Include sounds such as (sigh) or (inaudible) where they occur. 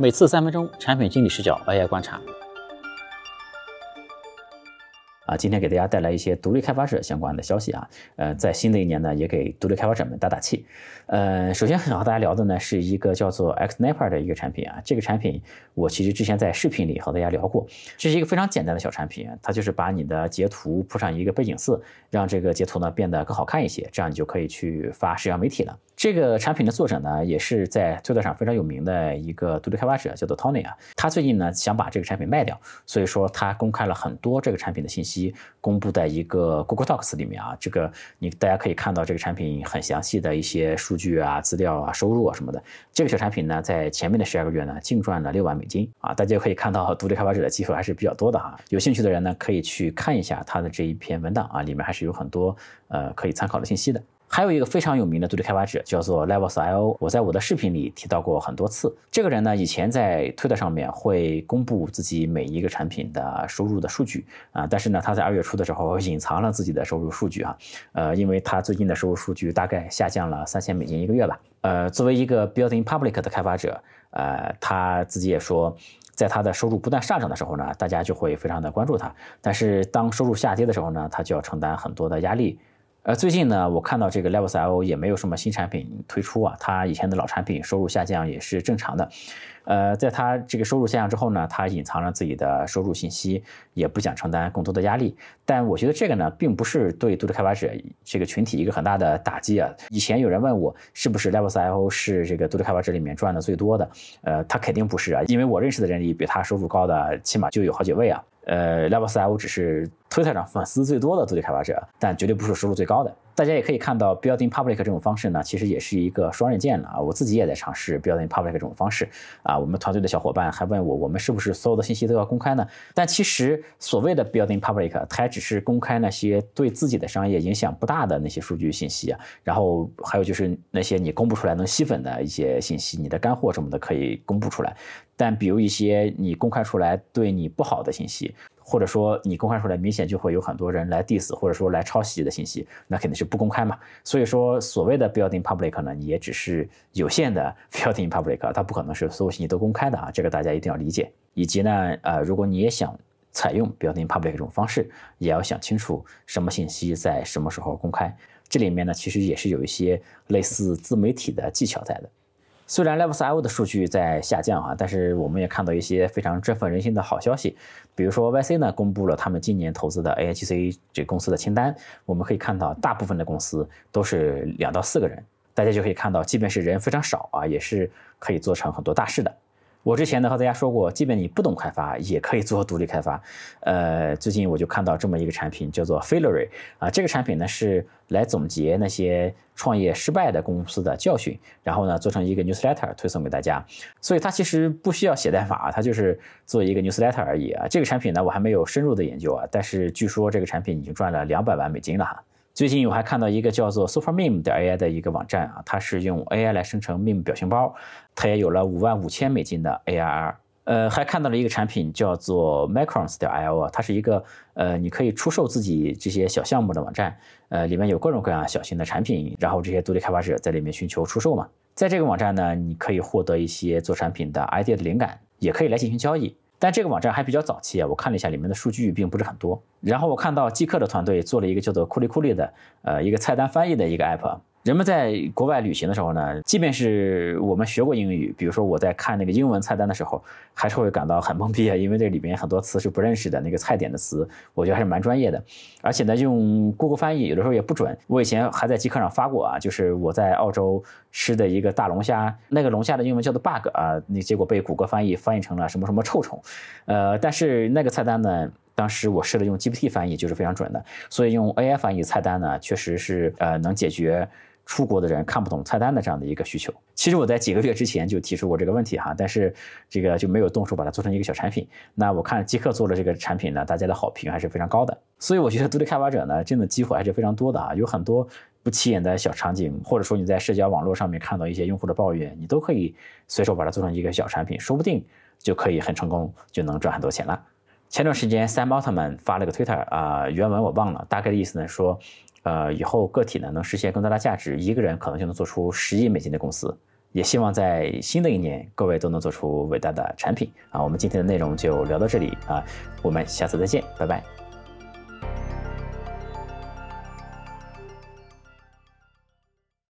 每次三分钟，产品经理视角 AI 观察。啊，今天给大家带来一些独立开发者相关的消息啊。呃，在新的一年呢，也给独立开发者们打打气。呃，首先想和大家聊的呢，是一个叫做 Xnapper 的一个产品啊。这个产品我其实之前在视频里和大家聊过，这是一个非常简单的小产品，它就是把你的截图铺上一个背景色，让这个截图呢变得更好看一些，这样你就可以去发社交媒体了。这个产品的作者呢，也是在推特上非常有名的一个独立开发者，叫做 Tony 啊。他最近呢想把这个产品卖掉，所以说他公开了很多这个产品的信息。公布在一个 Google Docs 里面啊，这个你大家可以看到这个产品很详细的一些数据啊、资料啊、收入啊什么的。这个小产品呢，在前面的十二个月呢，净赚了六万美金啊。大家可以看到，独立开发者的机会还是比较多的哈。有兴趣的人呢，可以去看一下他的这一篇文档啊，里面还是有很多呃可以参考的信息的。还有一个非常有名的独立开发者叫做 Levels.io，我在我的视频里提到过很多次。这个人呢，以前在推特上面会公布自己每一个产品的收入的数据啊，但是呢，他在二月初的时候隐藏了自己的收入数据啊，呃，因为他最近的收入数据大概下降了三千美金一个月吧。呃，作为一个 Building Public 的开发者，呃，他自己也说，在他的收入不断上涨的时候呢，大家就会非常的关注他，但是当收入下跌的时候呢，他就要承担很多的压力。呃，最近呢，我看到这个 Levels.io 也没有什么新产品推出啊，它以前的老产品收入下降也是正常的。呃，在它这个收入下降之后呢，它隐藏了自己的收入信息，也不想承担更多的压力。但我觉得这个呢，并不是对独立开发者这个群体一个很大的打击啊。以前有人问我，是不是 Levels.io 是这个独立开发者里面赚的最多的？呃，它肯定不是啊，因为我认识的人里，比他收入高的起码就有好几位啊。呃，Levels.io 只是推特上粉丝最多的独立开发者，但绝对不是收入最高的。大家也可以看到，Building Public 这种方式呢，其实也是一个双刃剑了啊。我自己也在尝试 Building Public 这种方式啊。我们团队的小伙伴还问我，我们是不是所有的信息都要公开呢？但其实所谓的 Building Public，它只是公开那些对自己的商业影响不大的那些数据信息啊。然后还有就是那些你公布出来能吸粉的一些信息，你的干货什么的可以公布出来。但比如一些你公开出来对你不好的信息，或者说你公开出来明显就会有很多人来 diss，或者说来抄袭的信息，那肯定是不公开嘛。所以说，所谓的 building public 呢，也只是有限的 (laughs) building public，它不可能是所有信息都公开的啊。这个大家一定要理解。以及呢，呃，如果你也想采用 building public 这种方式，也要想清楚什么信息在什么时候公开。这里面呢，其实也是有一些类似自媒体的技巧在的。虽然 Levels.io 的数据在下降啊，但是我们也看到一些非常振奋人心的好消息。比如说 YC 呢公布了他们今年投资的 AIGC 这公司的清单，我们可以看到大部分的公司都是两到四个人，大家就可以看到，即便是人非常少啊，也是可以做成很多大事的。我之前呢和大家说过，即便你不懂开发，也可以做独立开发。(laughs) 呃，最近我就看到这么一个产品，叫做 Fillory 啊。这个产品呢是来总结那些创业失败的公司的教训，然后呢做成一个 newsletter 推送给大家。所以它其实不需要写代码，它就是做一个 newsletter 而已啊。这个产品呢我还没有深入的研究啊，但是据说这个产品已经赚了两百万美金了哈。最近我还看到一个叫做 Super Meme 的 AI 的一个网站啊，它是用 AI 来生成 Meme 表情包，它也有了五万五千美金的 ARR。呃，还看到了一个产品叫做 Macrons 的 IO 啊，它是一个呃你可以出售自己这些小项目的网站，呃，里面有各种各样小型的产品，然后这些独立开发者在里面寻求出售嘛。在这个网站呢，你可以获得一些做产品的 idea 的灵感，也可以来进行交易。但这个网站还比较早期啊，我看了一下里面的数据并不是很多。然后我看到即刻的团队做了一个叫做库利库利的，呃，一个菜单翻译的一个 app。人们在国外旅行的时候呢，即便是我们学过英语，比如说我在看那个英文菜单的时候，还是会感到很懵逼啊，因为这里边很多词是不认识的，那个菜点的词，我觉得还是蛮专业的。而且呢，用 Google 翻译有的时候也不准。我以前还在极客上发过啊，就是我在澳洲吃的一个大龙虾，那个龙虾的英文叫做 bug 啊，那结果被谷歌翻译翻译成了什么什么臭虫。呃，但是那个菜单呢，当时我试了用 GPT 翻译，就是非常准的。所以用 AI 翻译菜单呢，确实是呃能解决。出国的人看不懂菜单的这样的一个需求，其实我在几个月之前就提出过这个问题哈，但是这个就没有动手把它做成一个小产品。那我看极客做了这个产品呢，大家的好评还是非常高的。所以我觉得独立开发者呢，真的机会还是非常多的啊，有很多不起眼的小场景，或者说你在社交网络上面看到一些用户的抱怨，你都可以随手把它做成一个小产品，说不定就可以很成功，就能赚很多钱了。前段时间，Sam Altman 发了个 Twitter 啊，原文我忘了，大概的意思呢说。呃，以后个体呢能实现更大的价值，一个人可能就能做出十亿美金的公司。也希望在新的一年，各位都能做出伟大的产品啊！我们今天的内容就聊到这里啊，我们下次再见，拜拜。